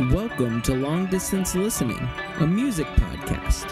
Welcome to Long Distance Listening, a music podcast.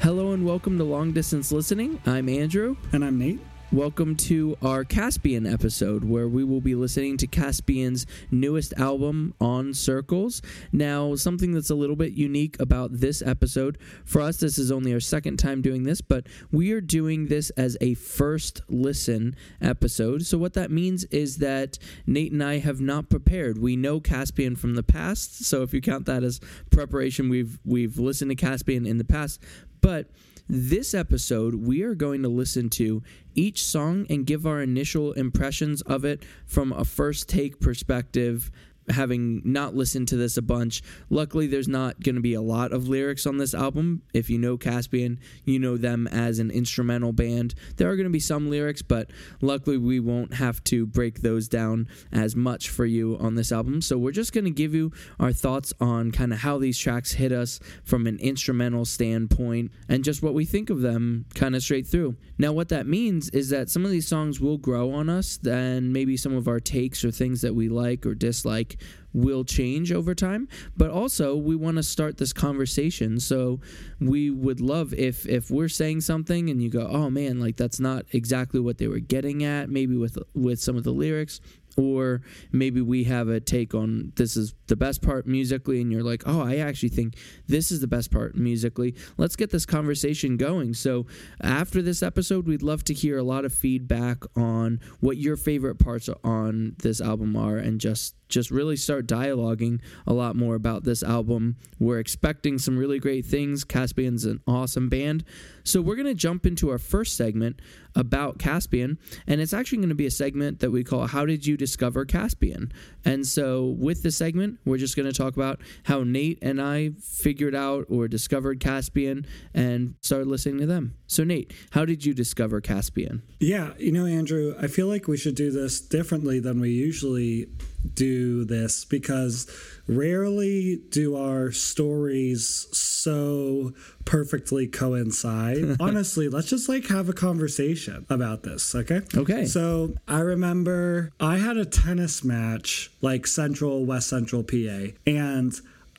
Hello and welcome to Long Distance Listening. I'm Andrew. And I'm Nate. Welcome to our Caspian episode where we will be listening to Caspian's newest album, On Circles. Now, something that's a little bit unique about this episode, for us, this is only our second time doing this, but we are doing this as a first listen episode. So, what that means is that Nate and I have not prepared. We know Caspian from the past, so if you count that as preparation, we've we've listened to Caspian in the past, but this episode, we are going to listen to each song and give our initial impressions of it from a first take perspective having not listened to this a bunch. Luckily, there's not going to be a lot of lyrics on this album. If you know Caspian, you know them as an instrumental band. There are going to be some lyrics, but luckily, we won't have to break those down as much for you on this album. So, we're just going to give you our thoughts on kind of how these tracks hit us from an instrumental standpoint and just what we think of them kind of straight through. Now, what that means is that some of these songs will grow on us, then maybe some of our takes or things that we like or dislike will change over time. But also we want to start this conversation. So we would love if if we're saying something and you go oh man like that's not exactly what they were getting at maybe with with some of the lyrics. Or maybe we have a take on this is the best part musically and you're like oh i actually think this is the best part musically. Let's get this conversation going. So after this episode we'd love to hear a lot of feedback on what your favorite parts on this album are and just just really start dialoguing a lot more about this album. We're expecting some really great things. Caspian's an awesome band. So we're going to jump into our first segment about Caspian, and it's actually going to be a segment that we call How Did You Discover Caspian? And so with the segment, we're just going to talk about how Nate and I figured out or discovered Caspian and started listening to them. So, Nate, how did you discover Caspian? Yeah, you know, Andrew, I feel like we should do this differently than we usually do this because rarely do our stories so perfectly coincide. Honestly, let's just like have a conversation about this, okay? Okay. So I remember I had a tennis match like Central, West Central PA, and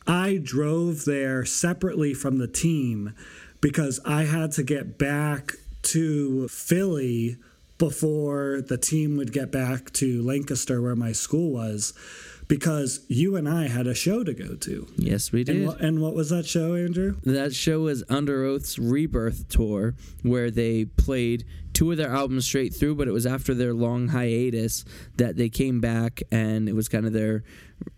I drove there separately from the team because I had to get back to Philly before the team would get back to Lancaster, where my school was, because you and I had a show to go to. Yes, we did. And, wh- and what was that show, Andrew? That show was Underoath's Rebirth Tour, where they played two of their albums straight through, but it was after their long hiatus that they came back, and it was kind of their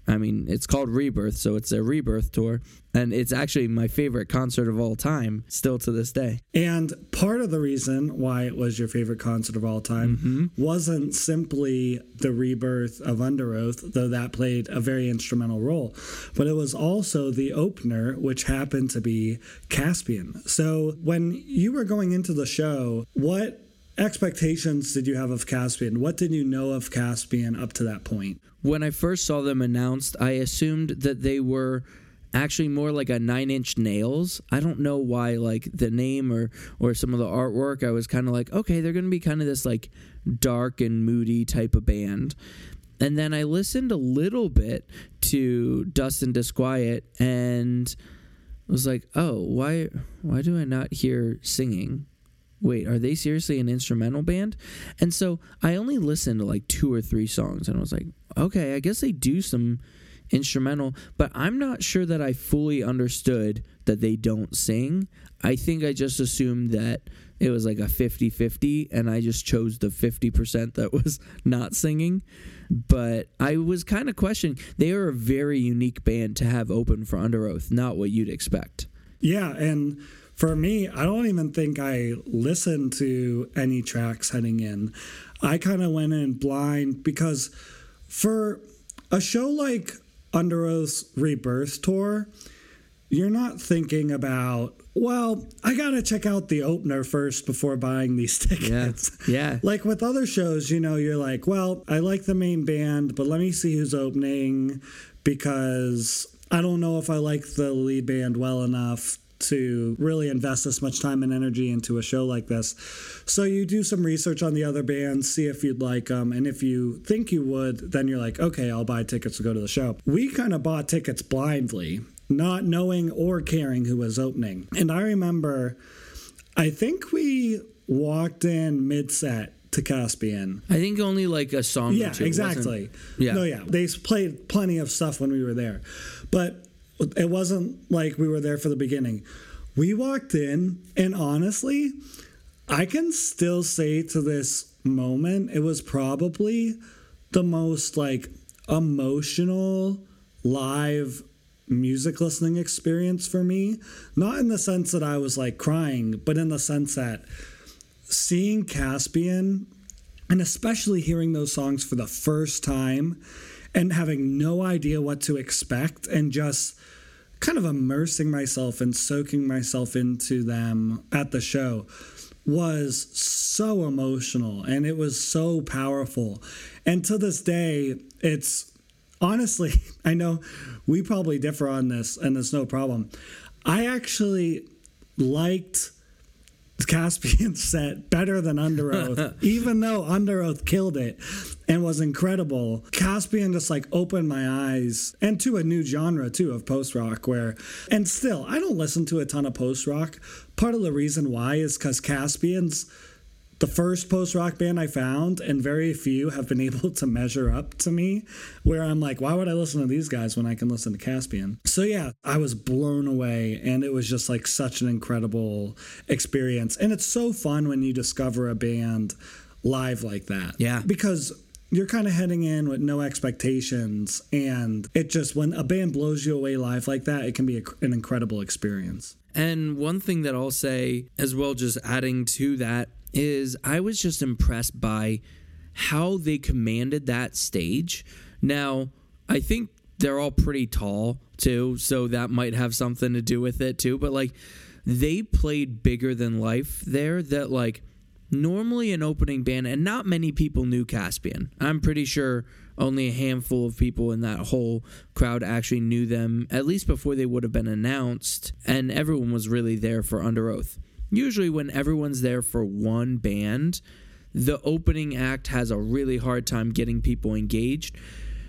I mean, it's called Rebirth, so it's their rebirth tour. And it's actually my favorite concert of all time, still to this day. And part of the reason why it was your favorite concert of all time mm-hmm. wasn't simply the rebirth of Underoath, though that played a very instrumental role, but it was also the opener, which happened to be Caspian. So when you were going into the show, what expectations did you have of Caspian? What did you know of Caspian up to that point? when I first saw them announced, I assumed that they were actually more like a nine inch nails. I don't know why, like the name or or some of the artwork. I was kind of like, okay, they're gonna be kind of this like dark and moody type of band. And then I listened a little bit to Dust and Disquiet and was like, oh, why why do I not hear singing? Wait, are they seriously an instrumental band? And so I only listened to like two or three songs and I was like, okay, I guess they do some instrumental, but I'm not sure that I fully understood that they don't sing. I think I just assumed that it was like a 50 50, and I just chose the 50% that was not singing. But I was kind of questioning. They are a very unique band to have open for Underoath, not what you'd expect. Yeah, and for me, I don't even think I listened to any tracks heading in. I kind of went in blind because for a show like Underoath's Rebirth Tour, you're not thinking about, well, I got to check out the opener first before buying these tickets. Yeah. yeah. like with other shows, you know, you're like, well, I like the main band, but let me see who's opening because I don't know if I like the lead band well enough to really invest this much time and energy into a show like this. So you do some research on the other bands, see if you'd like them, and if you think you would, then you're like, okay, I'll buy tickets to go to the show. We kind of bought tickets blindly, not knowing or caring who was opening. And I remember, I think we walked in mid set to Caspian. I think only like a song. Yeah, or two. It exactly. Yeah. No, yeah. They played plenty of stuff when we were there, but it wasn't like we were there for the beginning. We walked in, and honestly, I can still say to this moment, it was probably the most like emotional live music listening experience for me. Not in the sense that I was like crying, but in the sense that seeing Caspian and especially hearing those songs for the first time and having no idea what to expect and just kind of immersing myself and soaking myself into them at the show was so emotional and it was so powerful. And to this day, it's honestly, I know we probably differ on this and it's no problem. I actually liked Caspian set better than Underoath, even though Underoath killed it and was incredible. Caspian just like opened my eyes and to a new genre too of post rock where, and still, I don't listen to a ton of post rock. Part of the reason why is because Caspian's the first post rock band I found, and very few have been able to measure up to me. Where I'm like, why would I listen to these guys when I can listen to Caspian? So yeah, I was blown away, and it was just like such an incredible experience. And it's so fun when you discover a band live like that. Yeah. because you're kind of heading in with no expectations, and it just when a band blows you away live like that, it can be a, an incredible experience. And one thing that I'll say as well, just adding to that, is I was just impressed by how they commanded that stage. Now, I think they're all pretty tall too, so that might have something to do with it too. But like, they played bigger than life there. That like, normally an opening band, and not many people knew Caspian. I'm pretty sure only a handful of people in that whole crowd actually knew them, at least before they would have been announced, and everyone was really there for Underoath. Usually, when everyone's there for one band, the opening act has a really hard time getting people engaged.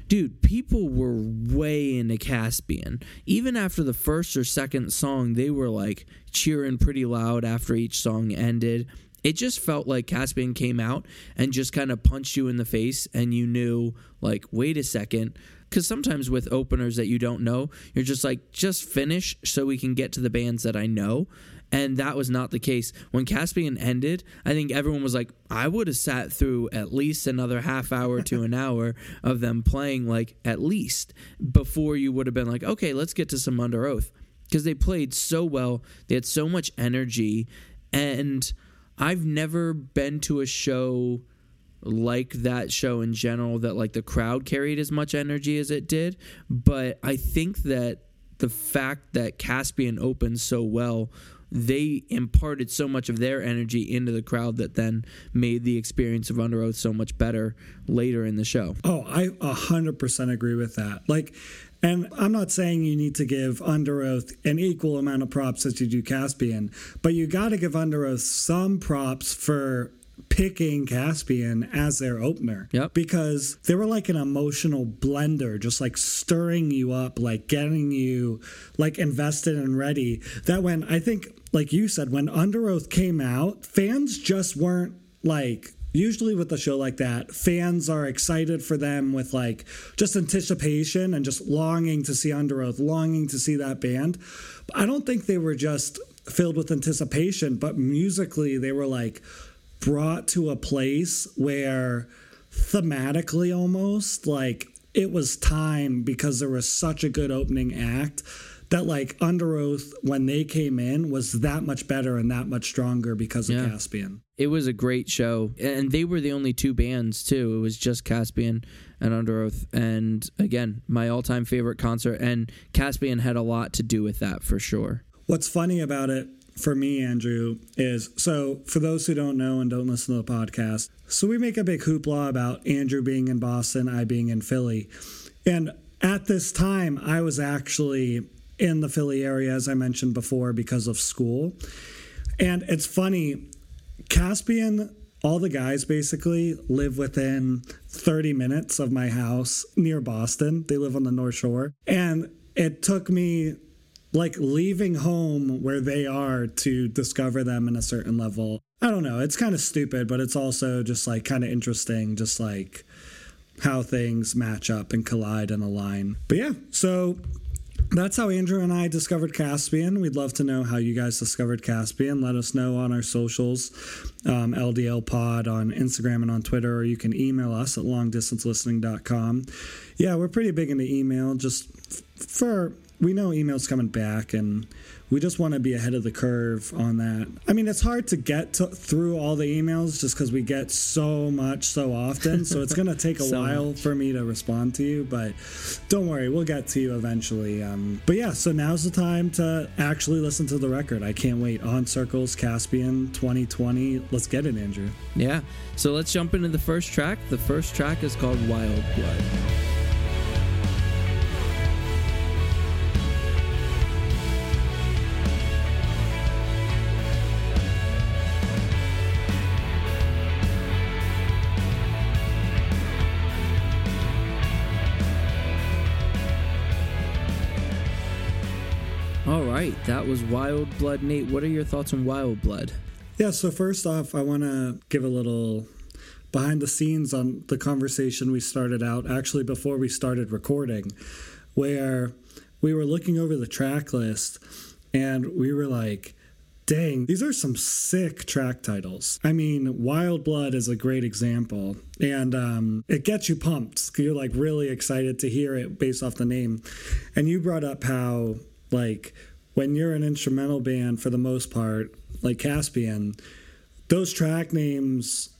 Dude, people were way into Caspian. Even after the first or second song, they were like cheering pretty loud after each song ended. It just felt like Caspian came out and just kind of punched you in the face, and you knew, like, wait a second. Because sometimes with openers that you don't know, you're just like, just finish so we can get to the bands that I know. And that was not the case. When Caspian ended, I think everyone was like, I would have sat through at least another half hour to an hour of them playing, like, at least before you would have been like, okay, let's get to some Underoath. Because they played so well, they had so much energy. And I've never been to a show like that show in general that like the crowd carried as much energy as it did but i think that the fact that caspian opened so well they imparted so much of their energy into the crowd that then made the experience of underoath so much better later in the show Oh, I a hundred percent agree with that. Like, and I'm not saying you need to give Underoath an equal amount of props as you do Caspian, but you got to give Underoath some props for picking Caspian as their opener. Yep. Because they were like an emotional blender, just like stirring you up, like getting you like invested and ready. That when I think, like you said, when Underoath came out, fans just weren't like usually with a show like that fans are excited for them with like just anticipation and just longing to see underoath longing to see that band but i don't think they were just filled with anticipation but musically they were like brought to a place where thematically almost like it was time because there was such a good opening act that like underoath when they came in was that much better and that much stronger because of Yeah. caspian. It was a great show. And they were the only two bands too. It was just caspian and underoath. And again my all-time favorite concert. And caspian had a lot to do with that for sure. What's funny about it for me, Andrew, is so for those who don't know and don't listen to the podcast, so we make a big hoopla about Andrew being in Boston, I being in Philly. And at this time, I was actually in the Philly area, as I mentioned before, because of school. And it's funny, Caspian, all the guys basically live within 30 minutes of my house near Boston. They live on the North Shore. And it took me like leaving home where they are to discover them in a certain level. I don't know. It's kind of stupid, but it's also just like kind of interesting, just like how things match up and collide and align. But yeah, so that's how Andrew and I discovered Caspian. We'd love to know how you guys discovered Caspian. Let us know on our socials, um, LDL Pod on Instagram and on Twitter, or you can email us at longdistancelistening.com. Yeah, we're pretty big into email just for we know emails coming back and we just want to be ahead of the curve on that. I mean, it's hard to get to, through all the emails just because we get so much so often. So it's going to take a so while much. for me to respond to you, but don't worry, we'll get to you eventually. Um, but yeah, so now's the time to actually listen to the record. I can't wait. On Circles, Caspian 2020. Let's get it, Andrew. Yeah. So let's jump into the first track. The first track is called Wild Blood. Right, that was Wild Blood. Nate, what are your thoughts on Wild Blood? Yeah, so first off, I want to give a little behind the scenes on the conversation we started out actually before we started recording, where we were looking over the track list and we were like, dang, these are some sick track titles. I mean, Wild Blood is a great example, and um, it gets you pumped. You're like really excited to hear it based off the name. And you brought up how, like, when you're an instrumental band for the most part, like Caspian, those track names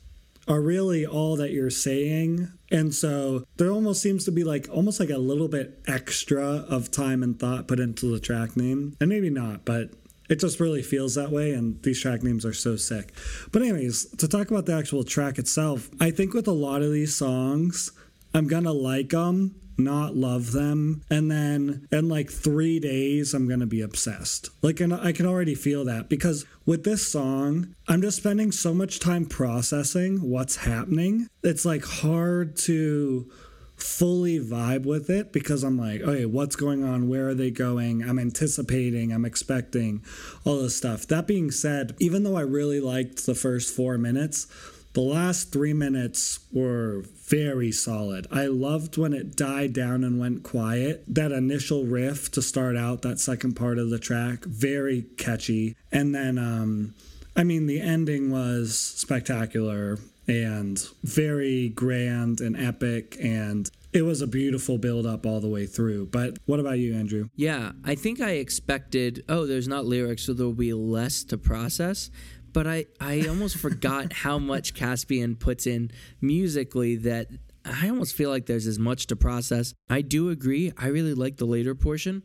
are really all that you're saying. And so there almost seems to be like almost like a little bit extra of time and thought put into the track name. And maybe not, but it just really feels that way and these track names are so sick. But anyways, to talk about the actual track itself, I think with a lot of these songs, I'm to like them not love them and then in like three days i'm gonna be obsessed. Like and i can already feel that because with this song i'm just spending so much time processing what's happening. It's like hard to fully vibe with it because i'm like okay what's going on? Where are they going? I'm anticipating i'm expecting all this stuff. That being said even though i really liked the first four minutes the last three minutes were very solid. I loved when it died down and went quiet. That initial riff to start out that second part of the track, very catchy. And then, um, I mean, the ending was spectacular and very grand and epic and it was a beautiful build up all the way through. But what about you, Andrew? Yeah, I think I expected, oh, there's not lyrics, so there'll be less to process but I, I almost forgot how much Caspian puts in musically that I almost feel like there's as much to process. I do agree. I really like the later portion.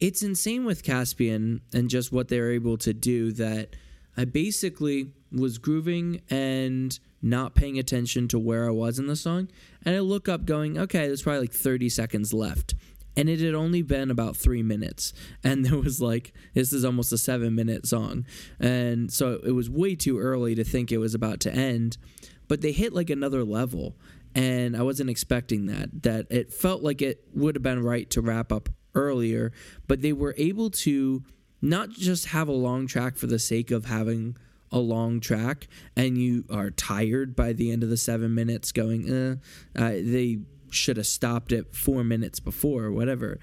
It's insane with Caspian and just what they're able to do that I basically was grooving and not paying attention to where I was in the song. And I look up going, okay, there's probably like 30 seconds left and it had only been about three minutes. And there was like this is almost a seven minute song. And so it was way too early to think it was about to end. But they hit like another level. And i wasn't expecting that that it felt like it would have been right to wrap up earlier. But they were able to not just have a long track for the sake of having a long track and you are tired by the end of the seven minutes going eh, uh, they should have stopped it four minutes before or whatever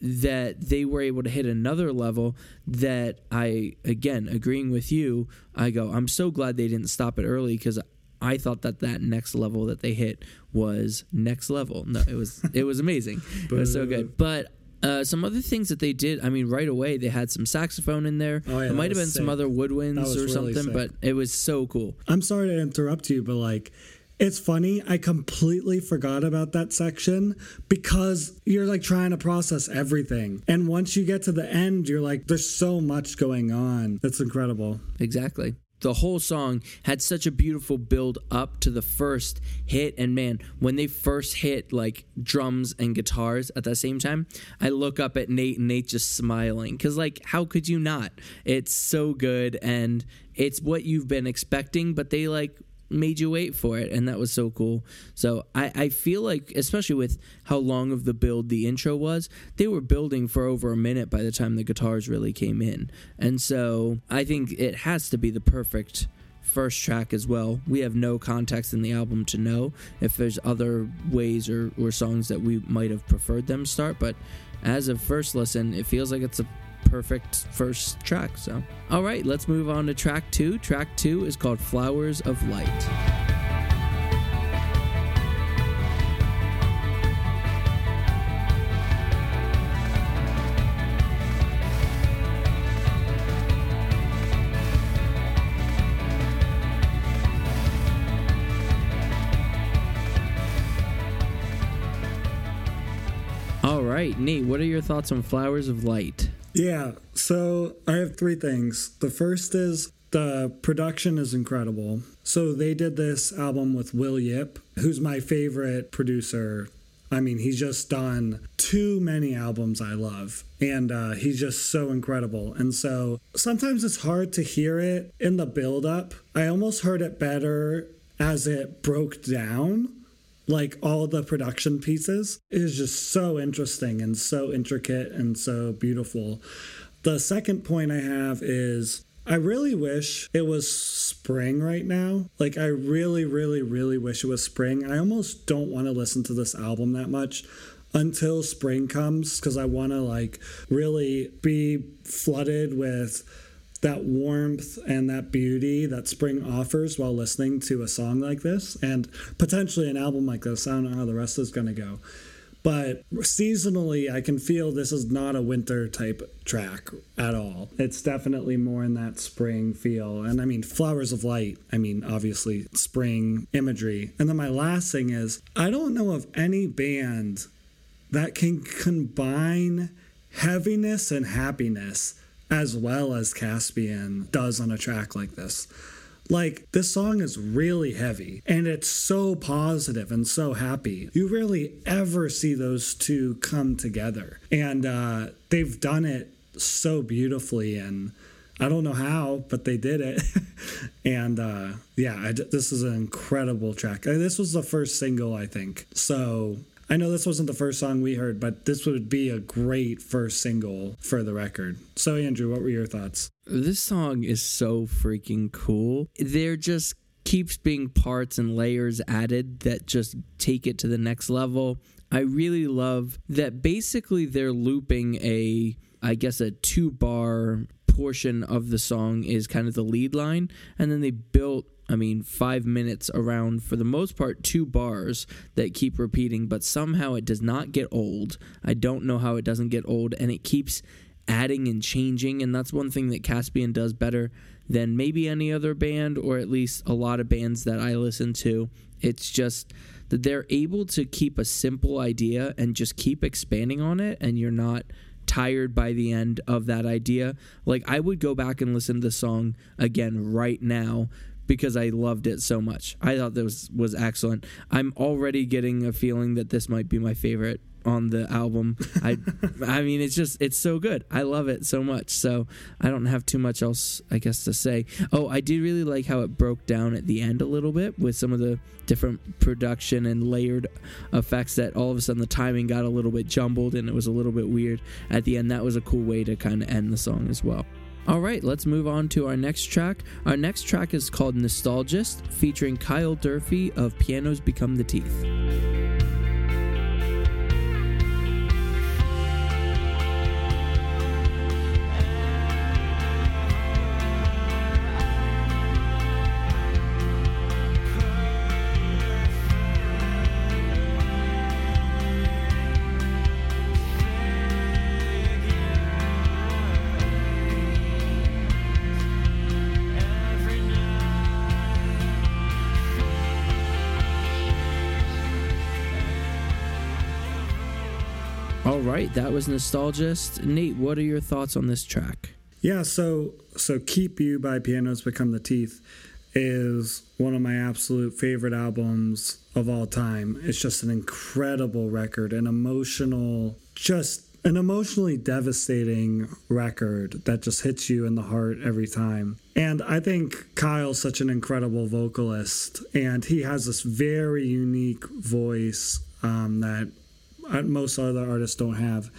that they were able to hit another level that I again agreeing with you I go I'm so glad they didn't stop it early because I thought that that next level that they hit was next level no it was it was amazing it was so good but uh, some other things that they did, I mean, right away they had some saxophone in there. Oh, yeah, it might have been sick. some other woodwinds or really something, sick. but it was so cool. I'm sorry to interrupt you, but like it's funny. I completely forgot about that section because you're like trying to process everything. And once you get to the end, you're like, there's so much going on. It's incredible. Exactly. the whole song had such a beautiful build up to the first hit and man when they first hit like drums and guitars at the same time i look up at nate and nate just smiling because like how could you not it's so good and it's what you've been expecting but they like made you wait for it and that was so cool. So I, I feel like especially with how long of the build the intro was they were building for over a minute by the time the guitars really came in. And so i think it has to be the perfect first track as well. We have no context in the album to know if there's other ways or, or songs that we might have preferred them start but as a first listen it feels like it's a perfect first track. So, all right, let's move on to track two. Track two is called Flowers of Light. All right, Nate, what are your thoughts on Flowers of Light? Yeah, so I have three things. The first is the production is incredible. So they did this album with Will Yip, who's my favorite producer. I mean, he's just done too many albums I love, and uh, he's just so incredible. And so sometimes it's hard to hear it in the build up. I almost heard it better as it broke down like all the production pieces is just so interesting and so intricate and so beautiful. The second point I have is I really wish it was spring right now. Like, I really, really, really wish it was spring. I almost don't want to listen to this album that much until spring comes because I want to, like, really be flooded with that warmth and that beauty that spring offers while listening to a song like this and potentially an album like this. I don't know how the rest is going to go. But seasonally, I can feel this is not a winter type track at all. It's definitely more in that spring feel. And I mean, Flowers of Light, I mean, obviously, spring imagery. And then my last thing is I don't know of any band that can combine heaviness and happiness as well as Caspian does on a track like this. Like, this song is really heavy and it's so positive and so happy. You rarely ever see those two come together. And uh, they've done it so beautifully. And I don't know how, but they did it. and uh, yeah, this is an incredible track. Uh, this was the first single, I think. So I know this wasn't the first song we heard, but this would be a great first single for the record. So, Andrew, what were your thoughts? This song is so freaking cool. There just keeps being parts and layers added that just take it to the next level. I really love that basically they're looping a, I guess, a two bar portion of the song is kind of the lead line, and then they built I mean, five minutes around, for the most part, two bars that keep repeating, but somehow it does not get old. I don't know how it doesn't get old, and it keeps adding and changing. And that's one thing that Caspian does better than maybe any other band, or at least a lot of bands that I listen to. It's just that they're able to keep a simple idea and just keep expanding on it, and you're not tired by the end of that idea. Like I would go back and listen to the song again right now because I loved it so much. I thought this was excellent. I'm already getting a feeling that this might be my favorite on the album. I I mean it's just it's so good. I love it so much. So I don't have too much else I guess to say. Oh, I did really like how it broke down at the end a little bit with some of the different production and layered effects that all of a sudden the timing got a little bit jumbled and it was a little bit weird at the end. That was a cool way to kind of end the song as well. All right, let's move on to our next track. Our next track is called Nostalgist, featuring Kyle Durfee of Pianos Become the Teeth. All right, that was Nostalgist. Nate, what are your thoughts on this track? Yeah, so so Keep You by Pianos Become the Teeth is one of my absolute favorite albums of all time. It's just an incredible record, an emotional, just an emotionally devastating record that just hits you in the heart every time. And I think Kyle's such an incredible vocalist, and he has this very unique voice um, that most other artists don't have.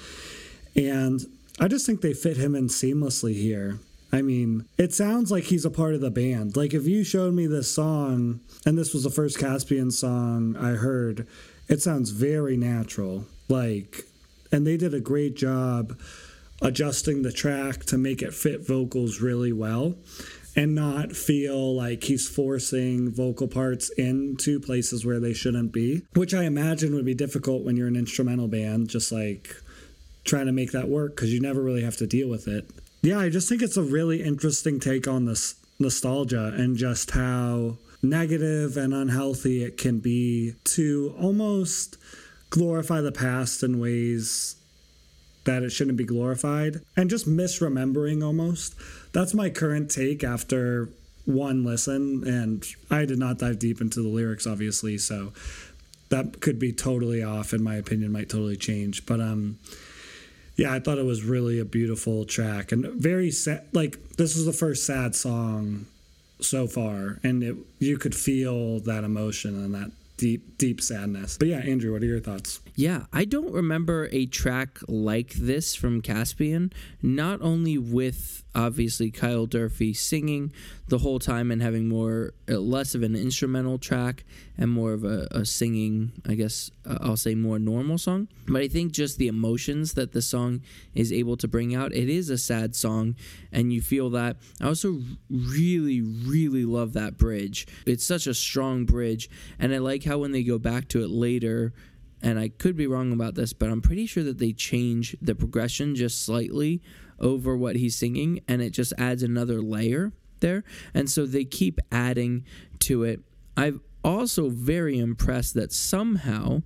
And I just think they fit him in seamlessly here. I mean, it sounds like he's a part of the band. Like if you showed me this song and this was the first Caspian song I heard, it sounds very natural. Like and they did a great job adjusting the track to make it fit vocals really well and not feel like he's forcing vocal parts into places where they shouldn't be, which I imagine would be difficult when you're an instrumental band, just like trying to make that work because you never really have to deal with it. Yeah, I just think it's a really interesting take on this nostalgia and just how negative and unhealthy it can be to almost glorify the past in ways that it shouldn't be glorified and just misremembering almost. That's my current take after one listen and I did not dive deep into the lyrics obviously, so that could be totally off in my opinion might totally change, but um yeah, I thought it was really a beautiful track and very sad. Like this was the first sad song so far, and it you could feel that emotion and that deep, deep sadness. But yeah, Andrew, what are your thoughts? Yeah, I don't remember a track like this from Caspian, not only with obviously Kyle Durfee singing the whole time and having more, uh, less of an instrumental track and more of a, a singing, I guess uh, I'll say more normal song. But I think just the emotions that the song is able to bring out, it is a sad song and you feel that. I also really, really love that bridge. It's such a strong bridge and I like how when they go back to it later, and I could be wrong about this, but I'm pretty sure that they change the progression just slightly over what he's singing, and it just adds another layer there. And so they keep adding to it. I'm also very impressed that somehow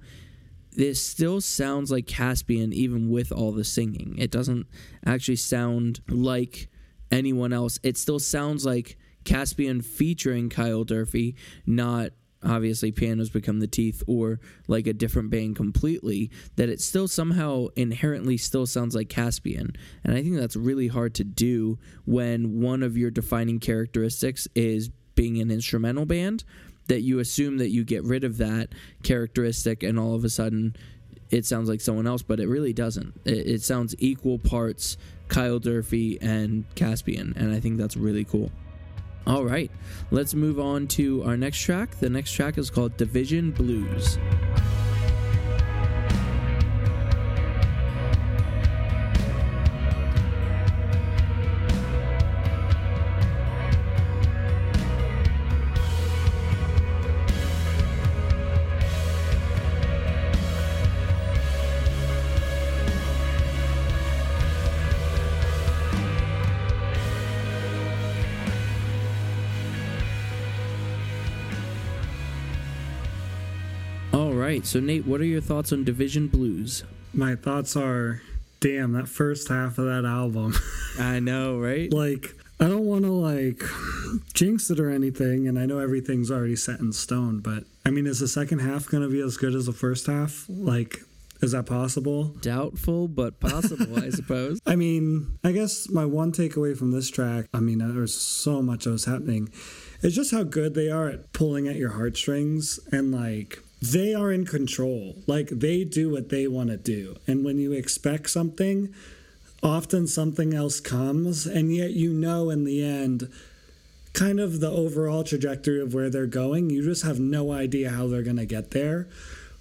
this still sounds like Caspian, even with all the singing. It doesn't actually sound like anyone else. It still sounds like Caspian featuring Kyle Durfee, not obviously pianos become the teeth or like a different band completely that it still somehow inherently still sounds like caspian. And i think that's really hard to do when one of your defining characteristics is being an instrumental band that you assume that you get rid of that characteristic and all of a sudden it sounds like someone else but it really doesn't. It, it sounds equal parts kyle durfee and caspian and i think that's really cool all right, let's move on to our next track. The next track is called Division Blues. So, Nate, what are your thoughts on Division Blues? My thoughts are damn, that first half of that album. I know, right? like, I don't want to like jinx it or anything, and I know everything's already set in stone, but I mean, is the second half going to be as good as the first half? Like, is that possible? Doubtful, but possible, I suppose. I mean, I guess my one takeaway from this track, I mean, there's so much that was happening, is just how good they are at pulling at your heartstrings and like they are in control. Like they do what they want to do. And when you expect something, often something else comes, and yet you know in the end kind of the overall trajectory of where they're going. You just have no idea how they're going to get there,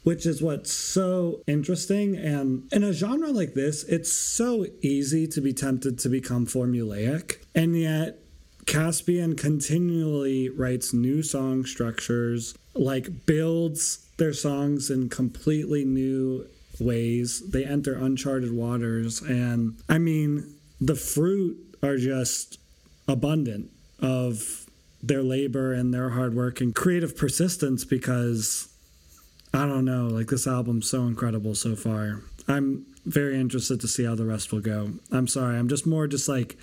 which is what's so interesting. And in a genre like this, it's so easy to be tempted to become formulaic. And yet, Caspian continually writes new song structures, like builds their songs in completely new ways. They enter uncharted waters. And I mean, the fruit are just abundant of their labor and their hard work and creative persistence because I don't know, like this album's so incredible so far. I'm very interested to see how the rest will go. I'm sorry, I'm just more just like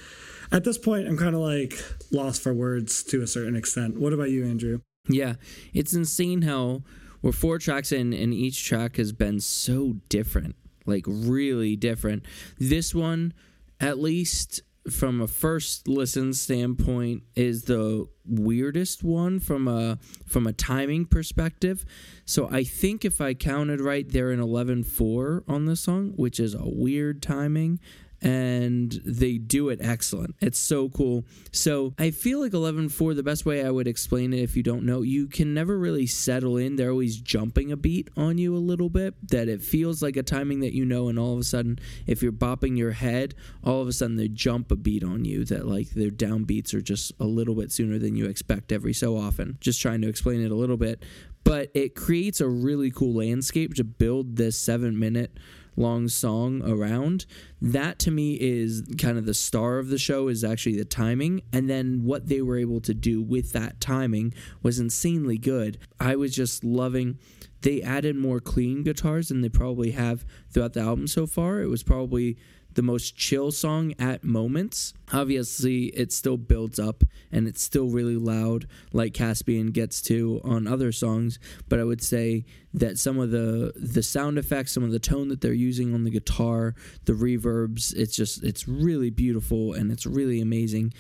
at this point, I'm kind of like lost for words to a certain extent. What about you, Andrew? Yeah, it's insane how we're four tracks in, and each track has been so different, like really different. This one, at least from a first listen standpoint is the weirdest one from a from a timing perspective. So I think if I counted right, they're in 11-4 on this song, which is a weird timing and they do it excellent. It's so cool. So I feel like 11-4, the best way I would explain it if you don't know, you can never really settle in. They're always jumping a beat on you a little bit, that it feels like a timing that you know, and all of a sudden, if you're bopping your head, all of a sudden they jump a beat on you that like their downbeats are just a little bit sooner than you expect every so often. Just trying to explain it a little bit. But it creates a really cool landscape to build this seven minute long song around. That to me is kind of the star of the show is actually the timing. And then what they were able to do with that timing was insanely good. I was just loving they added more clean guitars than they probably have throughout the album so far. It was probably the most chill song at moments. Obviously, it still builds up and it's still really loud, like Caspian gets to on other songs. But I would say that some of the the sound effects, some of the tone that they're using on the guitar, the reverbs, it's just it's really beautiful and it's really amazing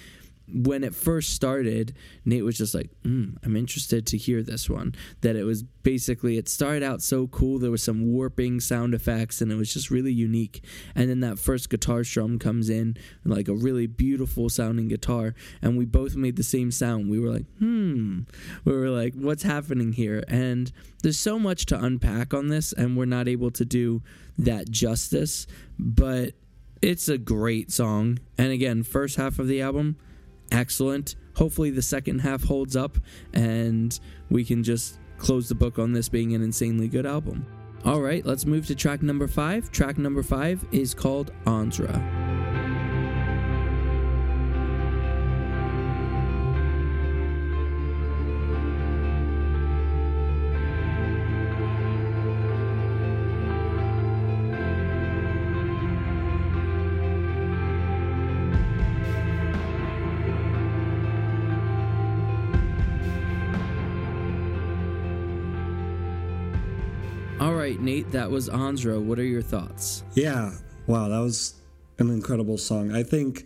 when it first started, Nate was just like, mm, I'm interested to hear this one. That it was basically, it started out so cool. There was some warping sound effects and it was just really unique. And then that first guitar strum comes in, like a really beautiful sounding guitar. And we both made the same sound. We were like, hmm. We were like, what's happening here? And there's so much to unpack on this, and we're not able to do that justice. But it's a great song. And again, first half of the album, excellent. Hopefully, the second half holds up and we can just close the book on this being an insanely good album. All right, let's move to track number five. Track number five is called Onsra. Nate, that was Onsra. What are your thoughts? Yeah. Wow, that was an incredible song. I think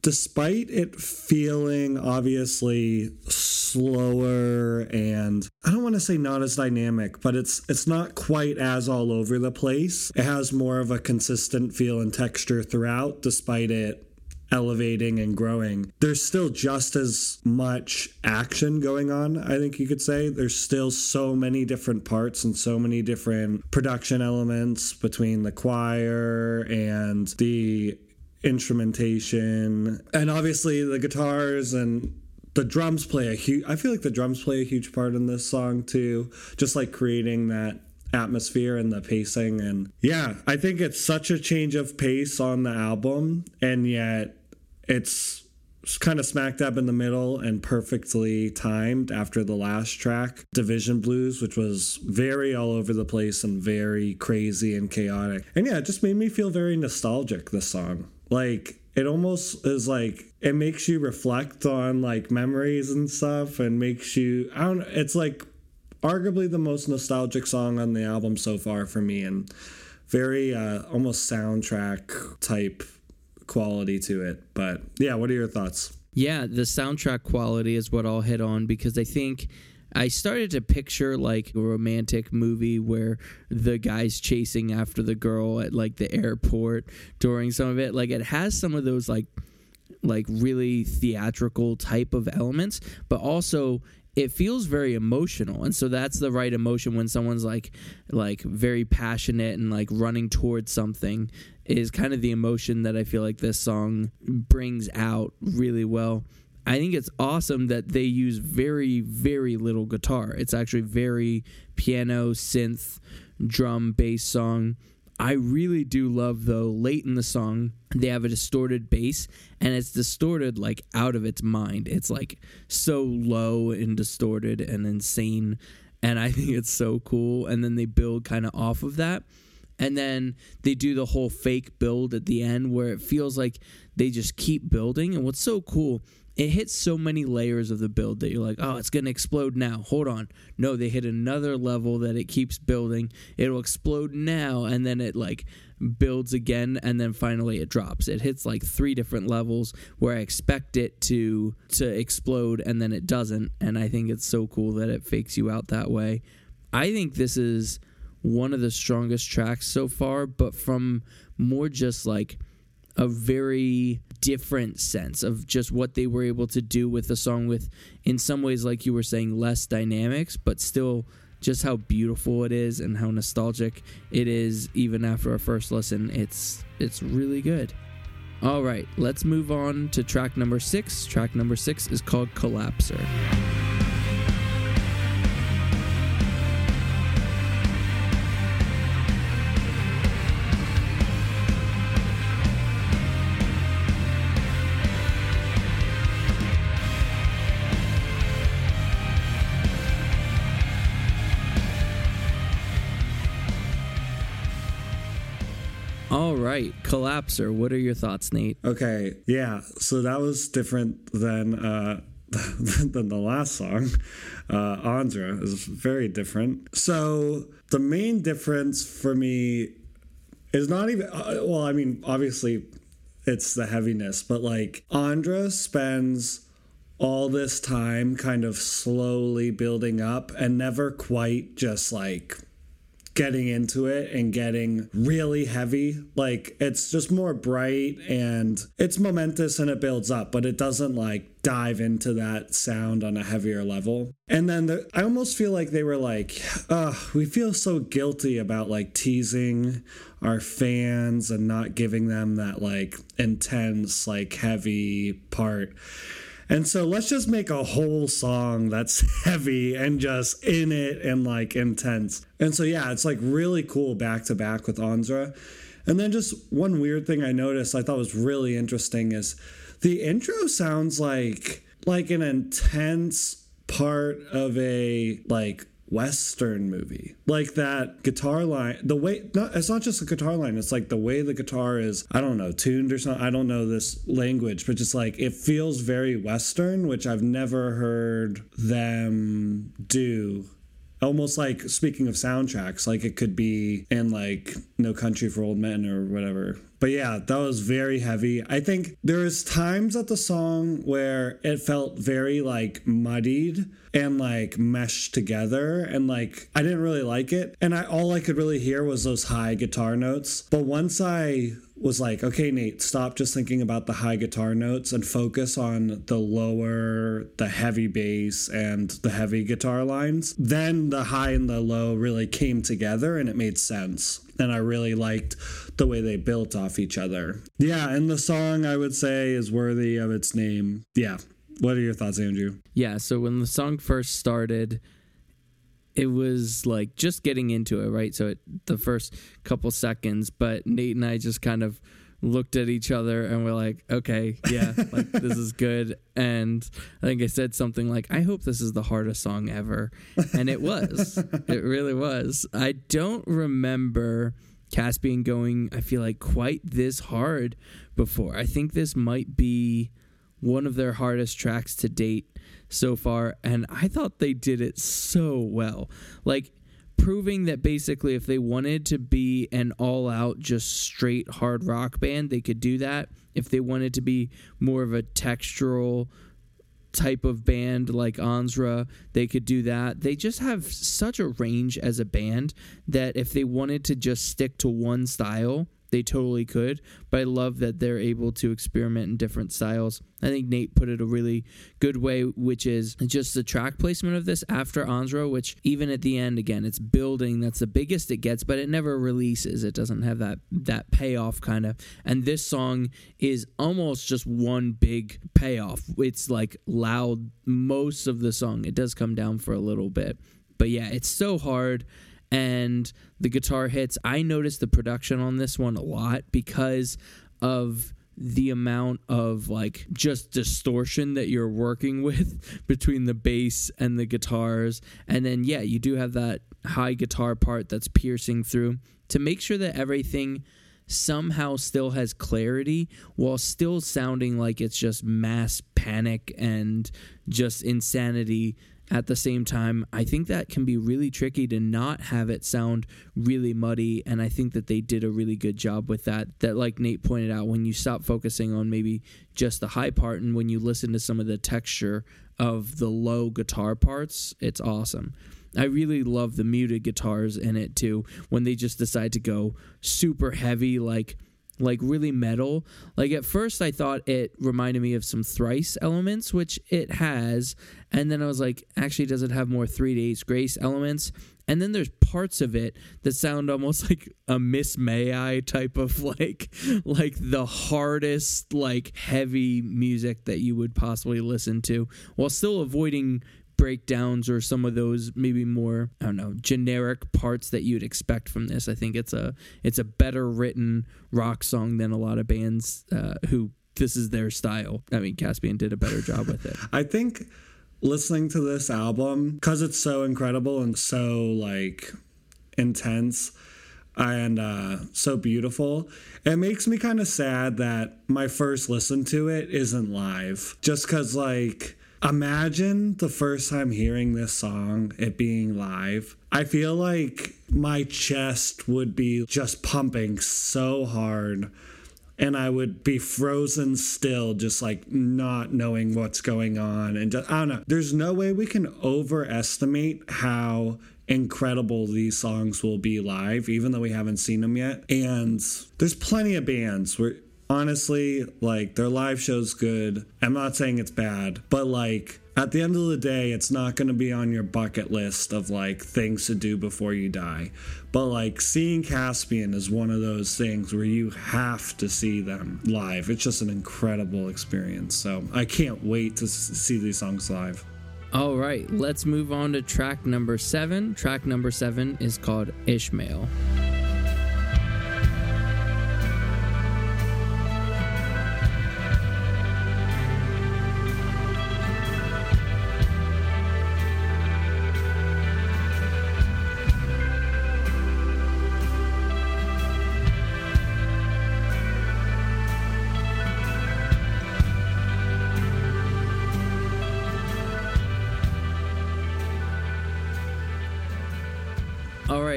despite it feeling obviously slower and I don't want to say not as dynamic, but it's it's not quite as all over the place. It has more of a consistent feel and texture throughout despite it elevating and growing. There's still just as much action going on, I think you could say. There's still so many different parts and so many different production elements between the choir and the instrumentation and obviously the guitars and the drums play a huge I feel like the drums play a huge part in this song too just like creating that atmosphere and the pacing and yeah i think it's such a change of pace on the album and yet it's kind of smack dab in the middle and perfectly timed after the last track, Division Blues, which was very all over the place and very crazy and chaotic. And yeah, it just made me feel very nostalgic, this song. Like, it almost is like it makes you reflect on like memories and stuff and makes you I don't it's like arguably the most nostalgic song on the album so far for me and very uh almost soundtrack type quality to it. But yeah, what are your thoughts? Yeah, the soundtrack quality is what I'll hit on because I think I started to picture like a romantic movie where the guy's chasing after the girl at like the airport during some of it. Like it has some of those like like really theatrical type of elements, but also it feels very emotional and so that's the right emotion when someone's like like very passionate and like running towards something is kind of the emotion that I feel like this song brings out really well. I think it's awesome that they use very, very little guitar. It's actually very piano, synth, drum, bass song. I really do love though late in the song they have a distorted bass and it's distorted like out of its mind. It's like so low and distorted and insane and I think it's so cool and then they build kind of off of that and then they do the whole fake build at the end where it feels like they just keep building. And what's so cool, it hits so many layers of the build that you're like, oh, it's going to explode now. Hold on. No, they hit another level that it keeps building. It'll explode now. And then it like builds again and then finally it drops. It hits like three different levels where I expect it to to explode and then it doesn't. And I think it's so cool that it fakes you out that way. I think this is one of the strongest tracks so far, but from more just like a very different sense of just what they were able to do with the song with in some ways like you were saying less dynamics but still just how beautiful it is and how nostalgic it is even after a first listen. It's it's really good. All right let's move on to track number 6 track number 6 is called collapser right, Collapser. What are your thoughts, Nate? Okay, yeah. So that was different than uh, than the last song. Uh, Onsra is very different. So the main difference for me is not even. Uh, well, I mean, obviously, it's the heaviness, but like Onsra spends all this time kind of slowly building up and never quite just like getting into it and getting really heavy. Like it's just more bright and it's momentous and it builds up, but it doesn't like dive into that sound on a heavier level. And then the, I almost feel like they were like, uh, we feel so guilty about like teasing our fans and not giving them that like intense, like heavy part. And so let's just make a whole song that's heavy and just in it and like intense. And so, yeah, it's like really cool back to back with Onsra. And then just one weird thing I noticed I thought was really interesting is the intro sounds like like an intense part of a like western movie. Like that guitar line the way not it's not just a guitar line it's like the way the guitar is i don't know tuned or something i don't know this language but just like it feels very western which i've never heard them do. Almost like speaking of soundtracks like it could be in like no country for old men or whatever. But yeah that was very heavy. I think there was times at the song where it felt very like muddied and like meshed together and like i didn't really like it and i all i could really hear was those high guitar notes but once i was like, okay, Nate, stop just thinking about the high guitar notes and focus on the lower, the heavy bass and the heavy guitar lines. Then the high and the low really came together and it made sense. And I really liked the way they built off each other. Yeah, and the song I would say is worthy of its name. Yeah. What are your thoughts, Andrew? Yeah, so when the song first started, it was like just getting into it, right? So it, the first couple seconds, but Nate and I just kind of looked at each other and we're like, okay, yeah, like this is good. And I think I said something like, I hope this is the hardest song ever. And it was. it really was. I don't remember Caspian going, I feel like, quite this hard before. I think this might be one of their hardest tracks to date so far, and I thought they did it so well. Like, proving that basically if they wanted to be an all out, just straight hard rock band, they could do that. If they wanted to be more of a textural type of band like Onsra, they could do that. They just have such a range as a band that if they wanted to just stick to one style, they totally could. But I love that they're able to experiment in different styles. I think Nate put it a really good way, which is just the track placement of this after Onsra, which even at the end, again, it's building. That's the biggest it gets, but it never releases. It doesn't have that that payoff kind of. And this song is almost just one big payoff. It's like loud most of the song. It does come down for a little bit. But yeah, it's so hard and the guitar hits. I noticed the production on this one a lot because of the amount of like just distortion that you're working with between the bass and the guitars and then yeah you do have that high guitar part that's piercing through to make sure that everything somehow still has clarity while still sounding like it's just mass panic and just insanity at the same time, I think that can be really tricky to not have it sound really muddy. And I think that they did a really good job with that. That, like Nate pointed out, when you stop focusing on maybe just the high part and when you listen to some of the texture of the low guitar parts, it's awesome. I really love the muted guitars in it too when they just decide to go super heavy, like like really metal. Like at first I thought it reminded me of some thrice elements, which it has, and then I was like, actually does it have more three days grace elements? And then there's parts of it that sound almost like a Miss May I type of like like the hardest, like heavy music that you would possibly listen to, while still avoiding breakdowns or some of those maybe more I don't know generic parts that you'd expect from this. I think it's a it's a better written rock song than a lot of bands uh, who this is their style. I mean, Caspian did a better job with it. I think listening to this album because it's so incredible and so like intense and uh, so beautiful. It makes me kind of sad that my first listen to it isn't live, just because like Imagine the first time hearing this song, it being live. I feel like my chest would be just pumping so hard and I would be frozen still, just like not knowing what's going on. And just, I don't know. There's no way we can overestimate how incredible these songs will be live, even though we haven't seen them yet. And there's plenty of bands where honestly, like their live show's good. I'm not saying it's bad, but like at the end of the day, it's not going to be on your bucket list of like things to do before you die. But like seeing Caspian is one of those things where you have to see them live. It's just an incredible experience. So I can't wait to see these songs live. All right, let's move on to track number seven. Track number seven is called Ishmael.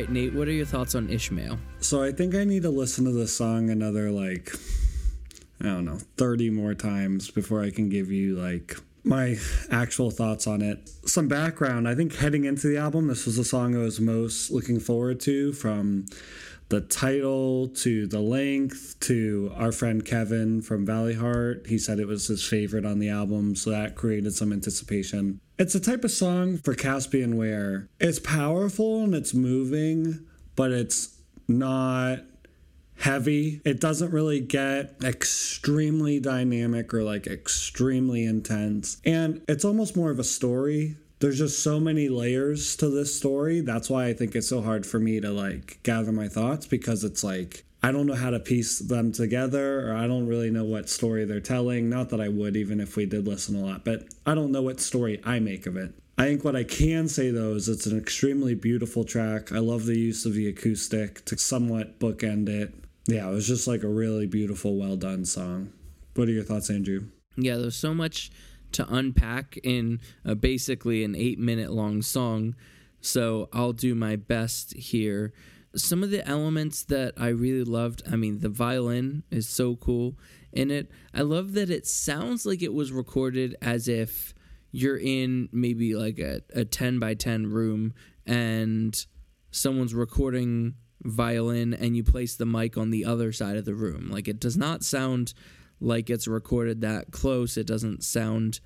Nate, what are your thoughts on Ishmael? So I think I need to listen to the song another like I don't know, 30 more times before I can give you like my actual thoughts on it. Some background, I think heading into the album, this was the song I was most looking forward to from the title to the length to our friend Kevin from Valleyheart. He said it was his favorite on the album, so that created some anticipation. It's a type of song for Caspian where it's powerful and it's moving, but it's not heavy. It doesn't really get extremely dynamic or like extremely intense. And it's almost more of a story there's just so many layers to this story. That's why I think it's so hard for me to like gather my thoughts because it's like I don't know how to piece them together or I don't really know what story they're telling. Not that I would even if we did listen a lot, but I don't know what story I make of it. I think what I can say though is it's an extremely beautiful track. I love the use of the acoustic to somewhat bookend it. Yeah, it was just like a really beautiful, well done song. What are your thoughts, Andrew? Yeah, there's so much to unpack in a, basically an eight minute long song. So I'll do my best here. Some of the elements that I really loved, I mean, the violin is so cool in it. I love that it sounds like it was recorded as if you're in maybe like a, a 10 by 10 room and someone's recording violin and you place the mic on the other side of the room. Like it does not sound like it's recorded that close. It doesn't sound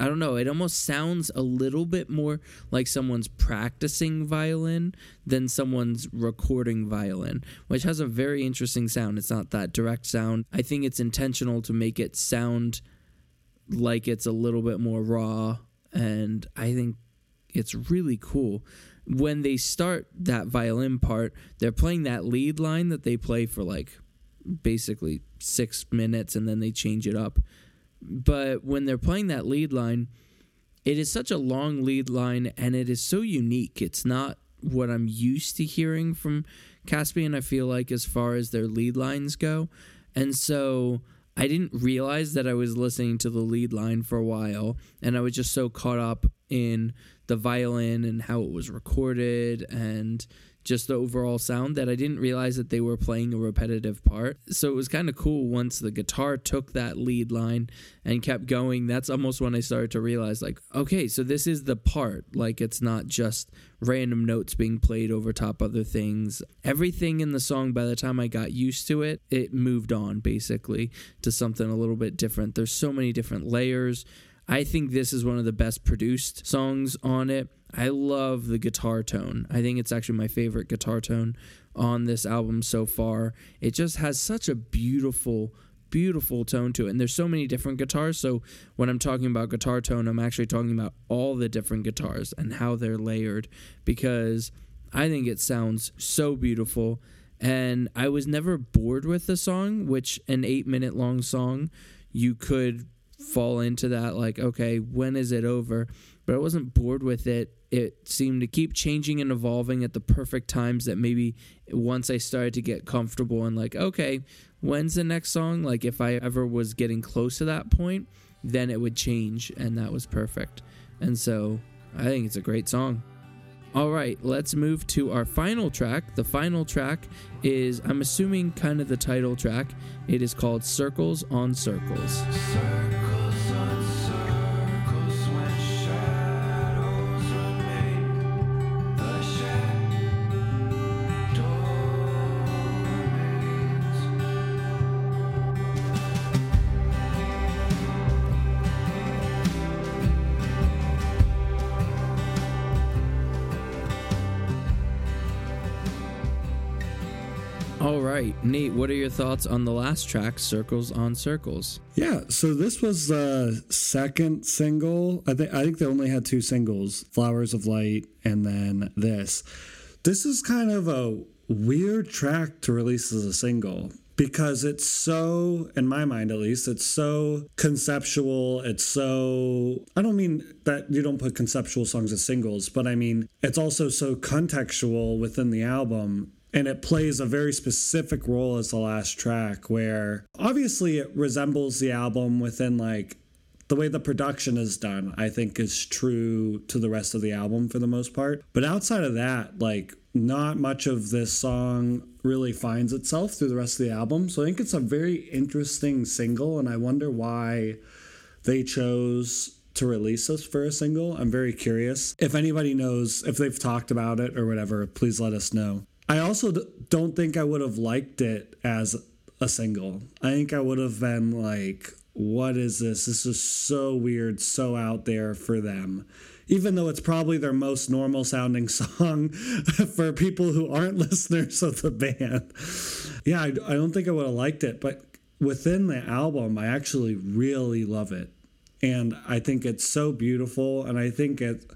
I don't know, it almost sounds a little bit more like someone's practicing violin than someone's recording violin, which has a very interesting sound. It's not that direct sound. I think it's intentional to make it sound like it's a little bit more raw and I think it's really cool. When they start that violin part, they're playing that lead line that they play for like basically six minutes and then they change it up. But when they're playing that lead line, it is such a long lead line and it is so unique. It's not what I'm used to hearing from Caspian, I feel like, as far as their lead lines go. And so I didn't realize that I was listening to the lead line for a while. And I was just so caught up in the violin and how it was recorded and just the overall sound that I didn't realize that they were playing a repetitive part. So it was kind of cool once the guitar took that lead line and kept going. That's almost when I started to realize, like, okay, so this is the part. Like, it's not just random notes being played over top other things. Everything in the song, by the time I got used to it, it moved on basically to something a little bit different. There's so many different layers. I think this is one of the best produced songs on it. I love the guitar tone. I think it's actually my favorite guitar tone on this album so far. It just has such a beautiful beautiful tone to it. And there's so many different guitars. So when I'm talking about guitar tone, I'm actually talking about all the different guitars and how they're layered because I think it sounds so beautiful. And I was never bored with the song, which an eight minute long song, you could fall into that, like, okay, when is it over? But I wasn't bored with it it seemed to keep changing and evolving at the perfect times that maybe once I started to get comfortable and like, okay, when's the next song? Like if I ever was getting close to that point, then it would change and that was perfect. And so I think it's a great song. All right, let's move to our final track. The final track is, I'm assuming, kind of the title track. It is called Circles on Circles. Circles Nate, what are your thoughts on the last track, Circles on Circles? Yeah, so this was the second single. I think I think they only had two singles, Flowers of Light and then this. This is kind of a weird track to release as a single because it's so in my mind at least it's so conceptual it's so i don't mean that you don't put conceptual songs as singles but i mean it's also so contextual within the album and it plays a very specific role as the last track where obviously it resembles the album within like the way the production is done i think is true to the rest of the album for the most part but outside of that like not much of this song really finds itself through the rest of the album so i think it's a very interesting single and i wonder why they chose to release this for a single. I'm very curious. If anybody knows, if they've talked about it or whatever, please let us know. I also don't think I would have liked it as a single. I think I would have been like, what is this? This is so weird, so out there for them. Even though it's probably their most normal sounding song for people who aren't listeners of the band. Yeah, I, I don't think I would have liked it, but within the album, I actually really love it. And I think it's so beautiful. And I think it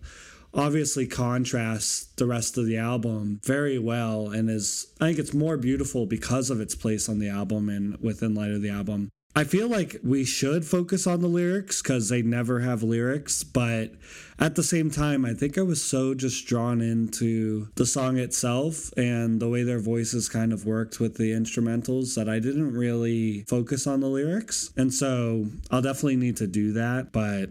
obviously contrasts the rest of the album very well and is I think it's more beautiful because of its place on the album and within light of the album. I feel like we should focus on the lyrics because they never have lyrics, but at the same time, I think I was so just drawn into the song itself and the way their voices kind of worked with the instrumentals that I didn't really focus on the lyrics. And so I'll definitely need to do that, but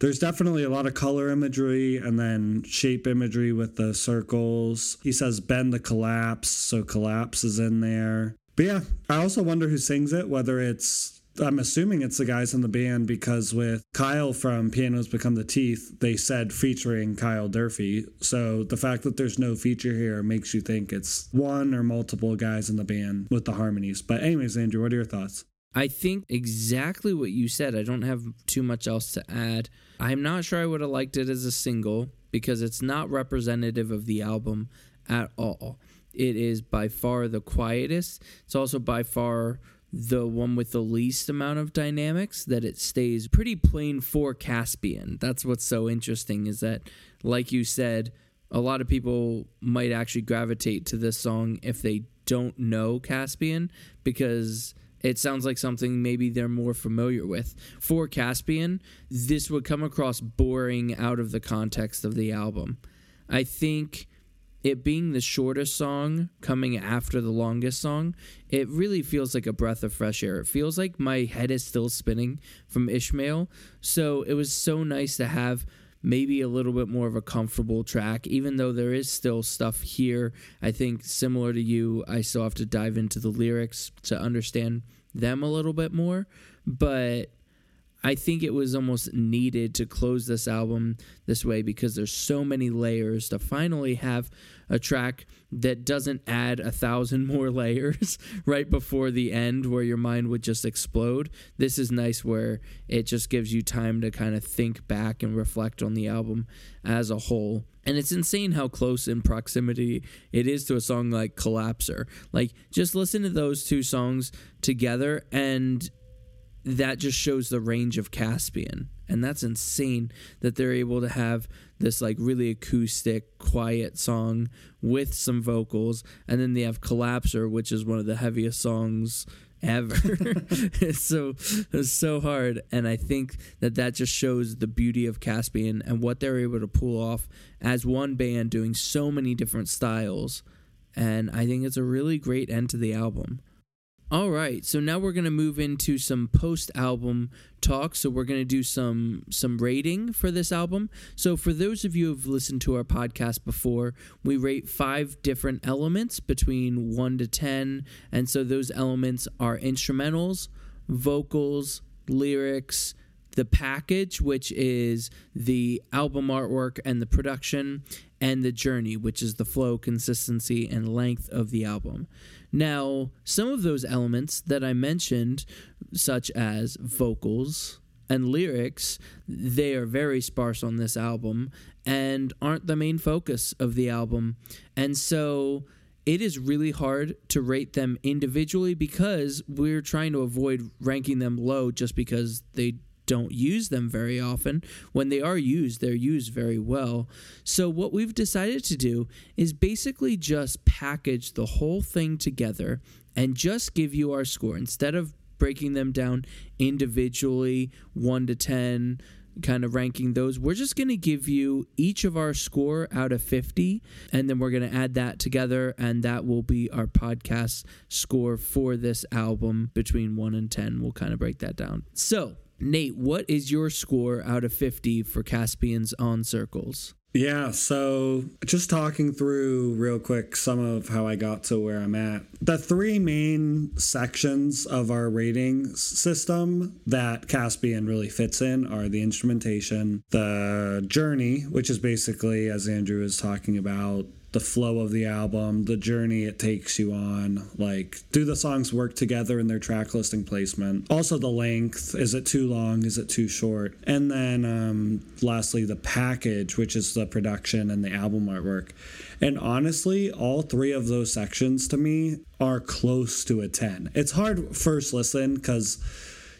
there's definitely a lot of color imagery and then shape imagery with the circles. He says bend the collapse, so collapse is in there. But yeah, I also wonder who sings it, whether it's I'm assuming it's the guys in the band because with Kyle from Pianos Become the Teeth, they said featuring Kyle Durfee. So the fact that there's no feature here makes you think it's one or multiple guys in the band with the harmonies. But, anyways, Andrew, what are your thoughts? I think exactly what you said. I don't have too much else to add. I'm not sure I would have liked it as a single because it's not representative of the album at all. It is by far the quietest. It's also by far the one with the least amount of dynamics that it stays pretty plain for Caspian. That's what's so interesting is that like you said, a lot of people might actually gravitate to this song if they don't know Caspian because it sounds like something maybe they're more familiar with. For Caspian, this would come across boring out of the context of the album. I think it being the shortest song coming after the longest song, it really feels like a breath of fresh air. It feels like my head is still spinning from Ishmael. So it was so nice to have maybe a little bit more of a comfortable track, even though there is still stuff here. I think similar to you, I still have to dive into the lyrics to understand them a little bit more. But I think it was almost needed to close this album this way because there's so many layers to finally have a track that doesn't add a thousand more layers right before the end where your mind would just explode. This is nice where it just gives you time to kind of think back and reflect on the album as a whole. And it's insane how close in proximity it is to a song like Collapser. Like, just listen to those two songs together and that just shows the range of Caspian. And that's insane that they're able to have this like really acoustic, quiet song with some vocals. And then they have Collapser, which is one of the heaviest songs ever. it's so it's so hard, and I think that that just shows the beauty of Caspian and what they're able to pull off as one band doing so many different styles. And I think it's a really great end to the album. All right, so now we're gonna move into some post-album talk. So we're gonna do some some rating for this album. So for those of you who've listened to our podcast before, we rate five different elements between one to ten, and so those elements are instrumentals, vocals, lyrics, the package, which is the album artwork and the production, and the journey, which is the flow, consistency, and length of the album. Now, some of those elements that I mentioned, such as vocals and lyrics, they are very sparse on this album and aren't the main focus of the album. And so it is really hard to rate them individually because we're trying to avoid ranking them low just because they don't use them very often. When they are used, they're used very well. So, what we've decided to do is basically just package the whole thing together and just give you our score instead of breaking them down individually, 1 to 10 kind of ranking those. We're just going to give you each of our score out of 50, and then we're going to add that together, and that will be our podcast score for this album between 1 and 10. We'll kind of break that down. So, Nate, what is your score out of 50 for Caspian's on circles? Yeah, so just talking through real quick some of how I got to where I'm at. The three main sections of our rating system that Caspian really fits in are the instrumentation, the journey, which is basically, as Andrew was talking about, the flow of the album, the journey it takes you on. Like, do the songs work together in their track listing placement? Also, the length. Is it too long? Is it too short? And then, um, lastly, the package, which is the production and the album artwork. And honestly, all three of those sections to me are close to a 10. It's hard first listen because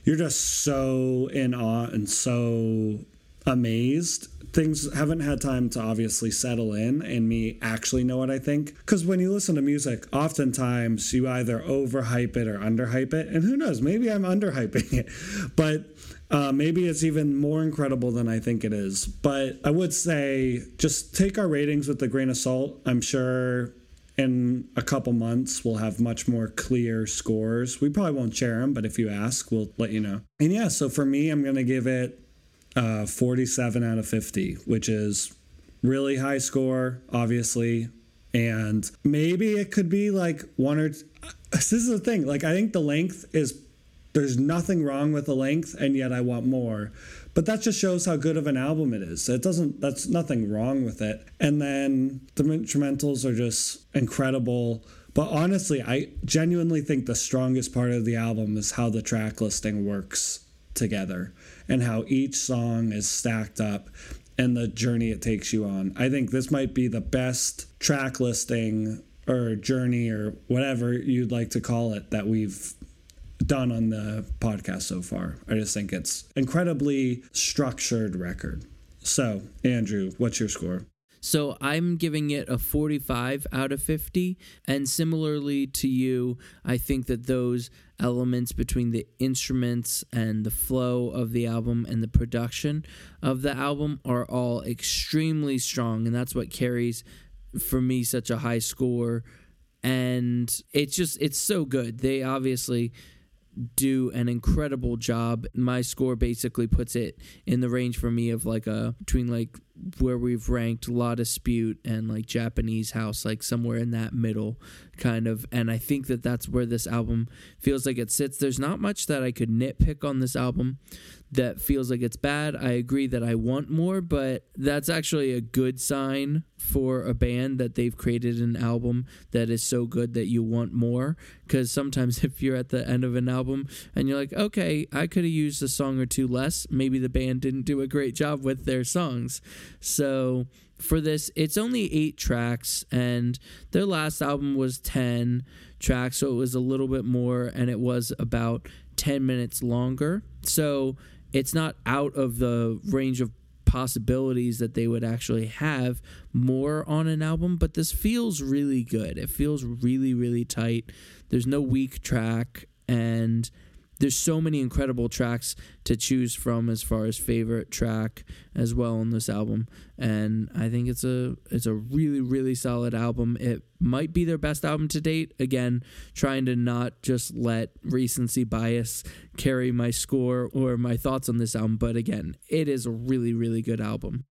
you're just so in awe and so amazed things haven't had time to obviously settle in and me actually know what I think. Because when you listen to music, oftentimes you either overhype it or underhype it. And who knows, maybe I'm underhyping it. But uh, maybe it's even more incredible than I think it is. But I would say just take our ratings with a grain of salt. I'm sure in a couple months we'll have much more clear scores. We probably won't share them, but if you ask, we'll let you know. And yeah, so for me, I'm going to give it uh, 47 out of 50, which is really high score, obviously. And maybe it could be like one or. T- this is the thing. Like, I think the length is. There's nothing wrong with the length, and yet I want more. But that just shows how good of an album it is. It doesn't. That's nothing wrong with it. And then the instrumentals are just incredible. But honestly, I genuinely think the strongest part of the album is how the track listing works together and how each song is stacked up and the journey it takes you on. I think this might be the best track listing or journey or whatever you'd like to call it that we've done on the podcast so far. I just think it's incredibly structured record. So, Andrew, what's your score? So I'm giving it a 45 out of 50. And similarly to you, I think that those elements between the instruments and the flow of the album and the production of the album are all extremely strong. And that's what carries for me such a high score and it's just it's so good they obviously do an incredible job my score basically puts it in the range for me of like a between like where we've ranked La Dispute and like Japanese House, like somewhere in that middle kind of. And I think that that's where this album feels like it sits. There's not much that I could nitpick on this album that feels like it's bad. I agree that I want more, but that's actually a good sign for a band that they've created an album that is so good that you want more. Because sometimes if you're at the end of an album and you're like, okay, I could have used a song or two less, maybe the band didn't do a great job with their songs. So for this, it's only eight tracks, and their last album was 10 tracks, so it was a little bit more, and it was about 10 minutes longer. So it's not out of the range of possibilities that they would actually have more on an album, but this feels really good. It feels really, really tight. There's no weak track, and there's so many incredible tracks to choose from as far as favorite track as well on this album. And i think it's a it's a really really solid album. It might be their best album to date. Again trying to not just let recency bias carry my score or my thoughts on this album. But again it is a really really good album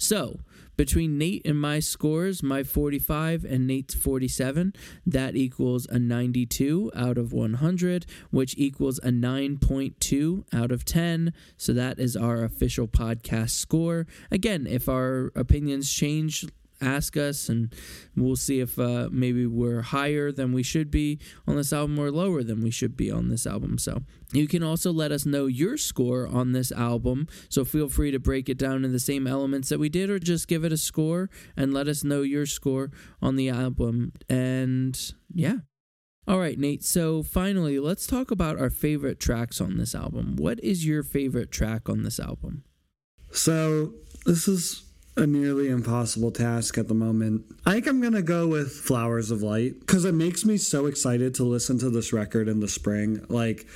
so, between Nate and my scores, my 45 and Nate's 47, that equals a 92 out of 100, which equals a 9.2 out of 10. So, that is our official podcast score. Again, if our opinions change ask us, and we'll see if uh, maybe we're higher than we should be on this album or lower than we should be on this album. So you can also let us know your score on this album. So feel free to break it down in the same elements that we did, or just give it a score and let us know your score on the album. And yeah. All right, Nate. So finally, let's talk about our favorite tracks on this album. What is your favorite track on this album? So this is a nearly impossible task at the moment. I think I'm going to go with Flowers of Light because it makes me so excited to listen to this record in the spring. Like,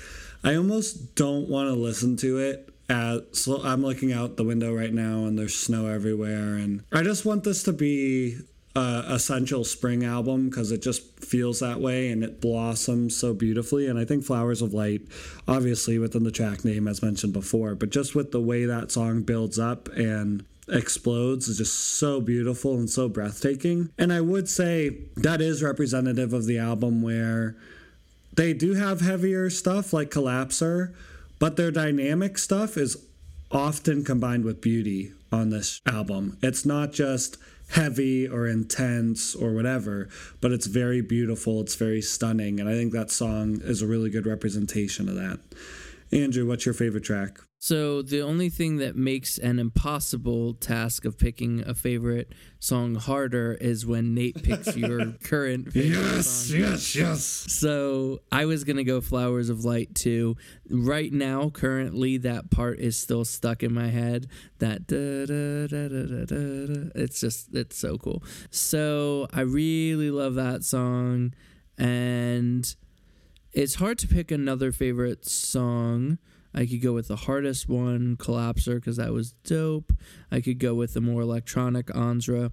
I almost don't want to listen to it. At, so I'm looking out the window right now and there's snow everywhere. And I just want this to be a essential spring album because it just feels that way and it blossoms so beautifully. And I think Flowers of Light, obviously within the track name as mentioned before, but just with the way that song builds up and explodes is just so beautiful and so breathtaking. And I would say that is representative of the album where they do have heavier stuff like Collapser, but their dynamic stuff is often combined with beauty on this album. It's not just heavy or intense or whatever, but it's very beautiful, it's very stunning, and I think that song is a really good representation of that. Andrew, what's your favorite track? So the only thing that makes an impossible task of picking a favorite song harder is when Nate picks your current favorite yes, song. Yes, yes, So I was gonna go Flowers of Light too. Right now, currently, that part is still stuck in my head. That da da da da da da. It's just it's so cool. So I really love that song, and it's hard to pick another favorite song. I could go with the hardest one, Collapser, because that was dope. I could go with the more electronic Onsra.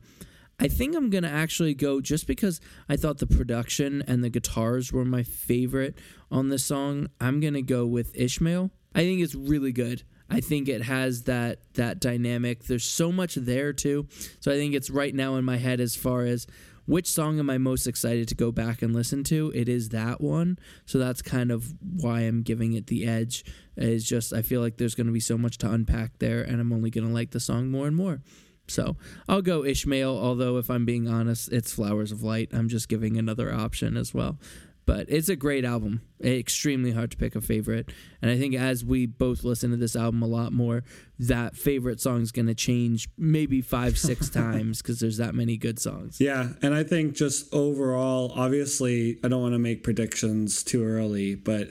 I think I'm going to actually go just because I thought the production and the guitars were my favorite on this song. I'm going to go with Ishmael. I think it's really good. I think it has that that dynamic. There's so much there too. So I think it's right now in my head as far as which song am I most excited to go back and listen to? It is that one. So that's kind of why I'm giving it the edge. Is just I feel like there's going to be so much to unpack there, and I'm only going to like the song more and more. So I'll go Ishmael, although if I'm being honest, it's Flowers of Light. I'm just giving another option as well. But it's a great album. Eh, extremely hard to pick a favorite. And I think as we both listen to this album a lot more, that favorite song is going to change maybe five, six times because there's that many good songs. Yeah. And I think just overall, obviously, I don't want to make predictions too early, but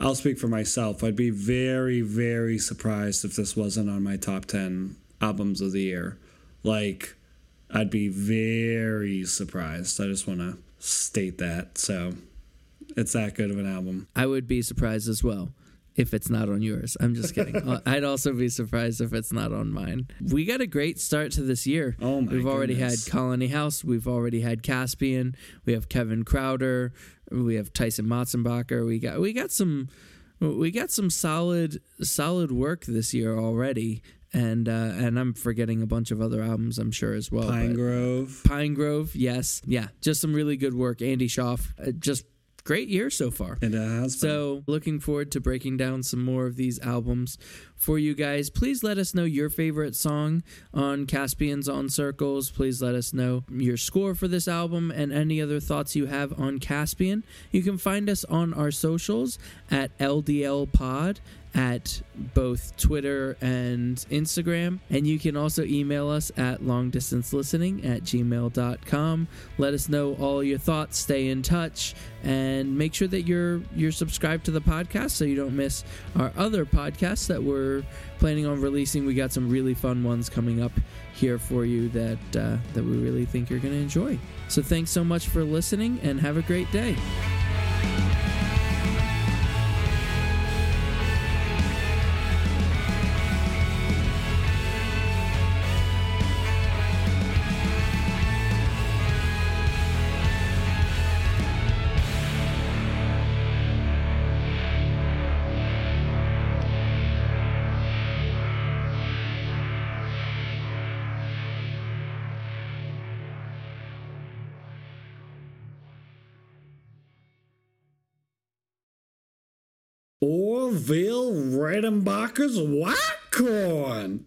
I'll speak for myself. I'd be very, very surprised if this wasn't on my top 10 albums of the year. Like, I'd be very surprised. I just want to state that. So it's that good of an album. I would be surprised as well. if it's not on yours. I'm just kidding. Uh, I'd also be surprised if it's not on mine. We got a great start to this year. Oh my We've already goodness. had Colony House. We've already had Caspian. We have Kevin Krauter. We have Tyson Motsenbocker. We got we got some we got some solid solid work this year already. And uh, and I'm forgetting a bunch of other albums, I'm sure as well. Pinegrove. Pine Grove, yes, yeah, just some really good work. Andy Shauf, uh, just great year so far. It has been. So, looking forward to breaking down some more of these albums for you guys. Please let us know your favorite song on Caspians on Circles. Please let us know your score for this album and any other thoughts you have on Caspian. You can find us on our socials at LDL Pod at both Twitter and Instagram. And you can also email us at longdistancelistening at gmail.com. Let us know all your thoughts, stay in touch, and make sure that you're you're subscribed to the podcast so you don't miss our other podcasts that we're planning on releasing. We got some really fun ones coming up here for you that uh, that we really think you're going to enjoy. So thanks so much for listening and have a great day. Orville Redenbacher's White Corn.